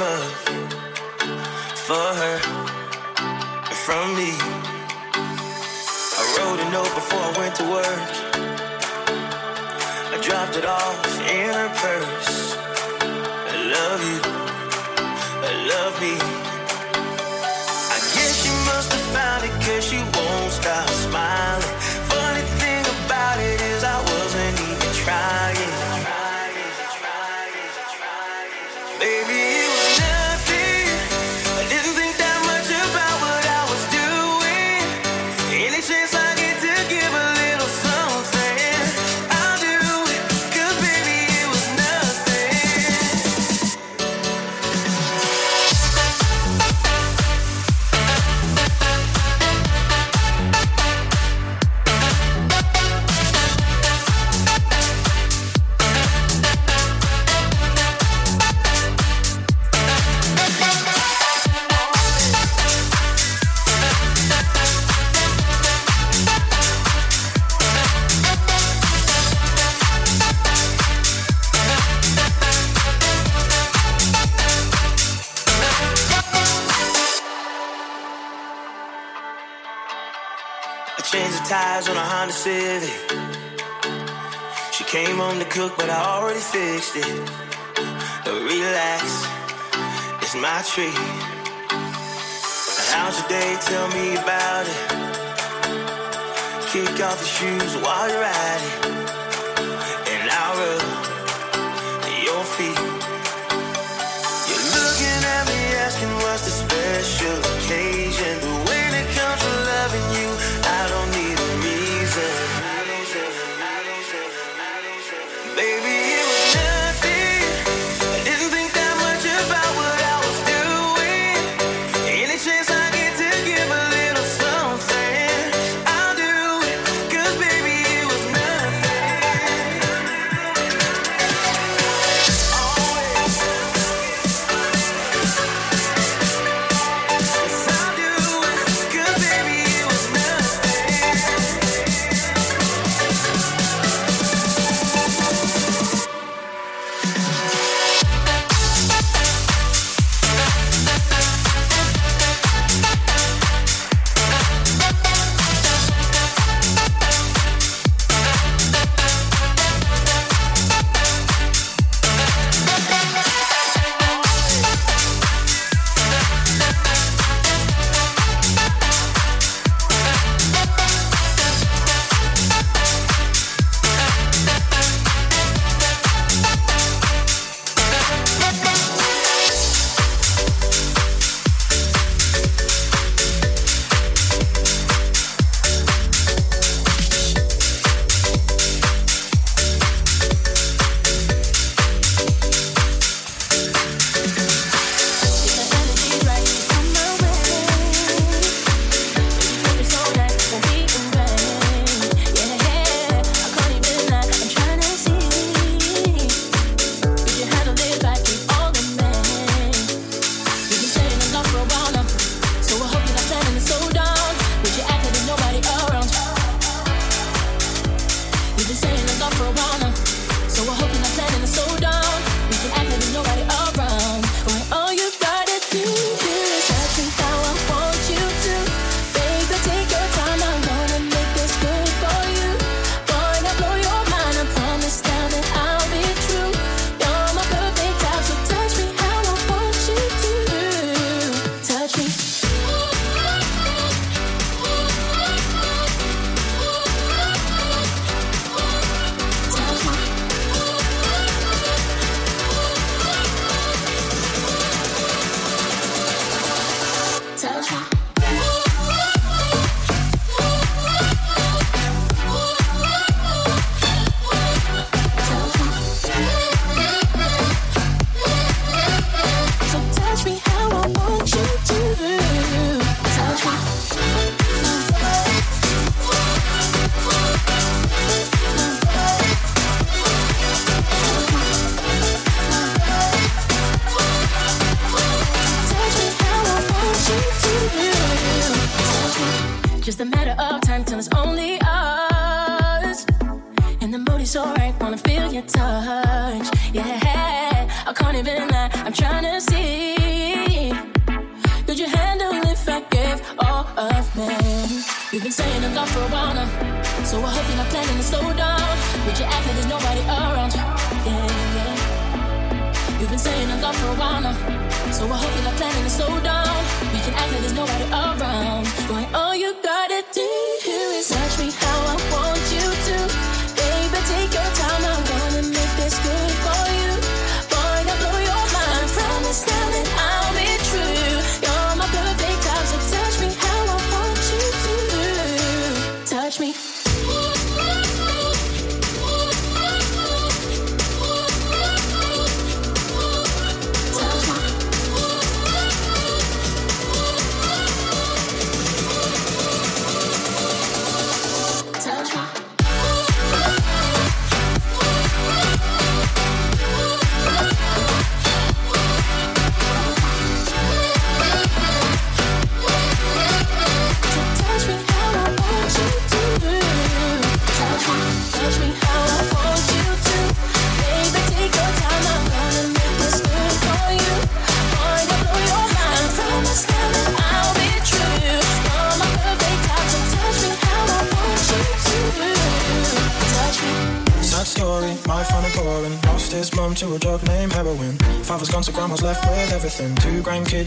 for her and from me. I wrote a note before I went to work. I dropped it off in her purse. I love you. I love me. I guess she must have found it cause she won't stop smiling. Civic. She came home to cook, but I already fixed it. But relax, it's my treat. How's your day? Tell me about it. Kick off your shoes while you're at it. And I'll rub your feet. You're looking at me asking what's the special occasion. But when it comes to loving you,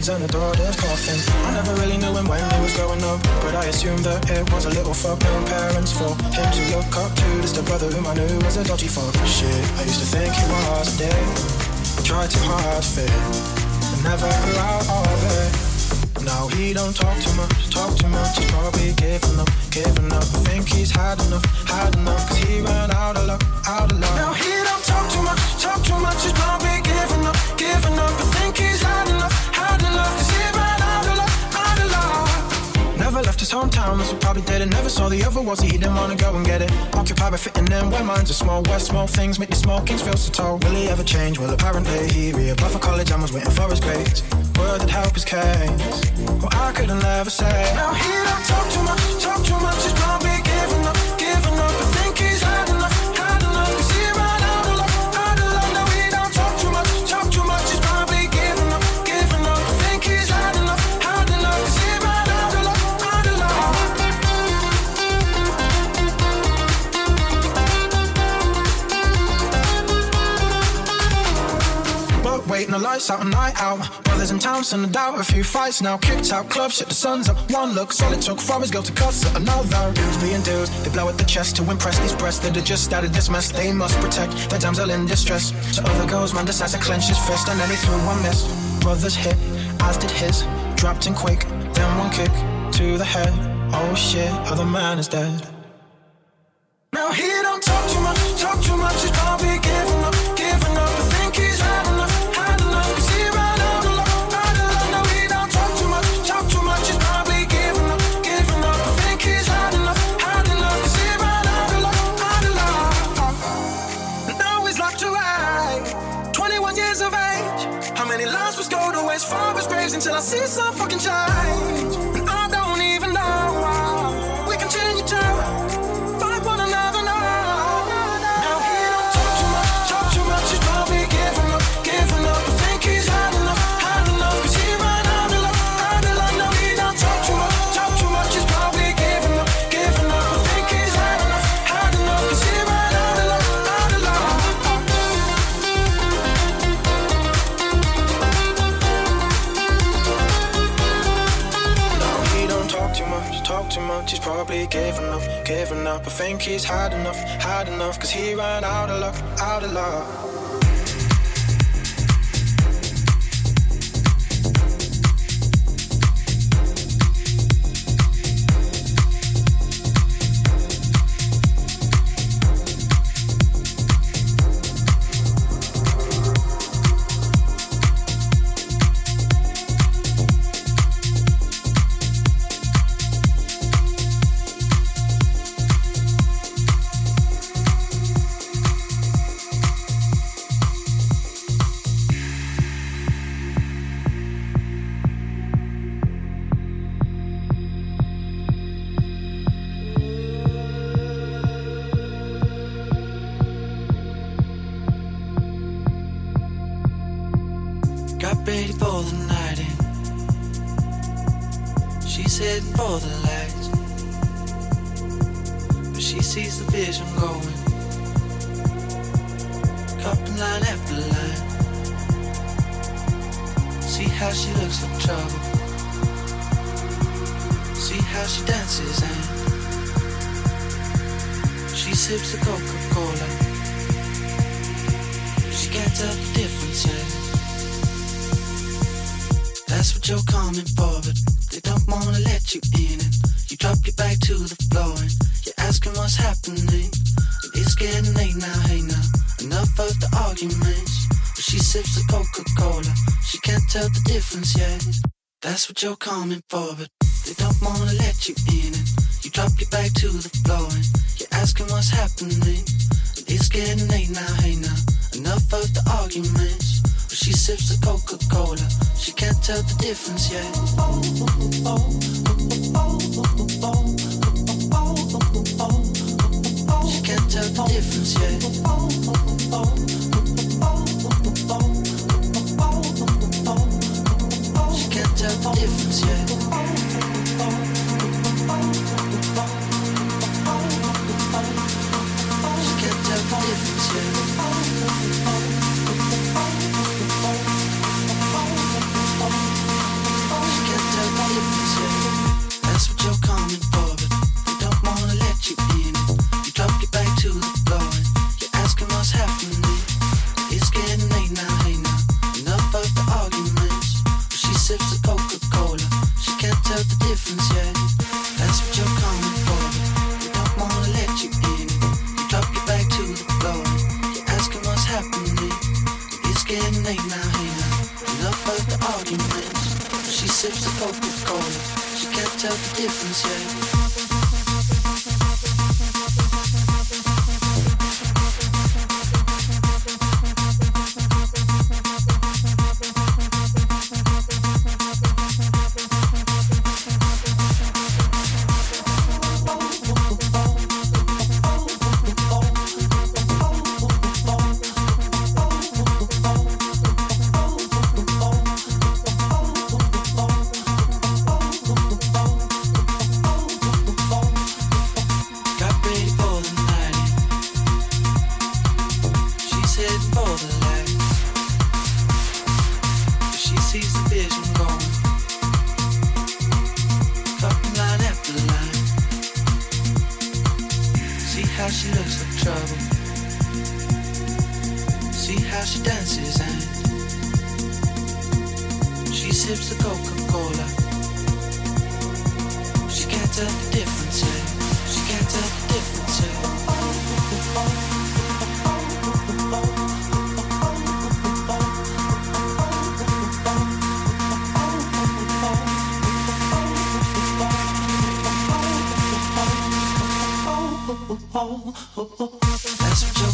And a daughter's coffin. I never really knew him when he was growing up, but I assumed that it was a little fuck. No parents for him to look up to. This the brother whom I knew was a dodgy fuck. Shit, I used to think he was dick. Tried too hard, fit, never grew out of it. Now he don't talk too much, talk too much. He's probably giving up, giving up. I think he's had enough, had enough. Cause he ran out of luck, out of luck. Now he don't talk too much, talk too much. He's probably giving up, giving up. I think he's had his hometown, that's probably did it. Never saw the other was he didn't wanna go and get it. Occupied by fitting in where minds are small. Where small things make these small kings feel so tall. Will he ever change? Well, apparently he reapplied for college and was waiting for his grades. Word that help his case. Well, I couldn't ever say. Now he don't talk too much, talk too much. He's probably the lights out, a night out. Brothers in town, send a doubt. A few fights now, kicked out, club, shit, the sun's up. One look, solid took for his girl to cuss at another. Dudes being dudes, they blow at the chest to impress these breasts that are just out of this mess. They must protect their damsel in distress. So other girls, man decides to clench his fist, and then he threw one miss. Brothers hit, as did his, dropped in quick, then one kick to the head. Oh shit, other man is dead. Now he don't talk too much, talk too much. Until I see some fucking change. Think he's had enough, had enough. Cause he ran out of luck, out of luck. you're coming for, dances and she sips the Coca-Cola. She can't tell the difference. Eh? She can't tell the difference. Eh? That's what you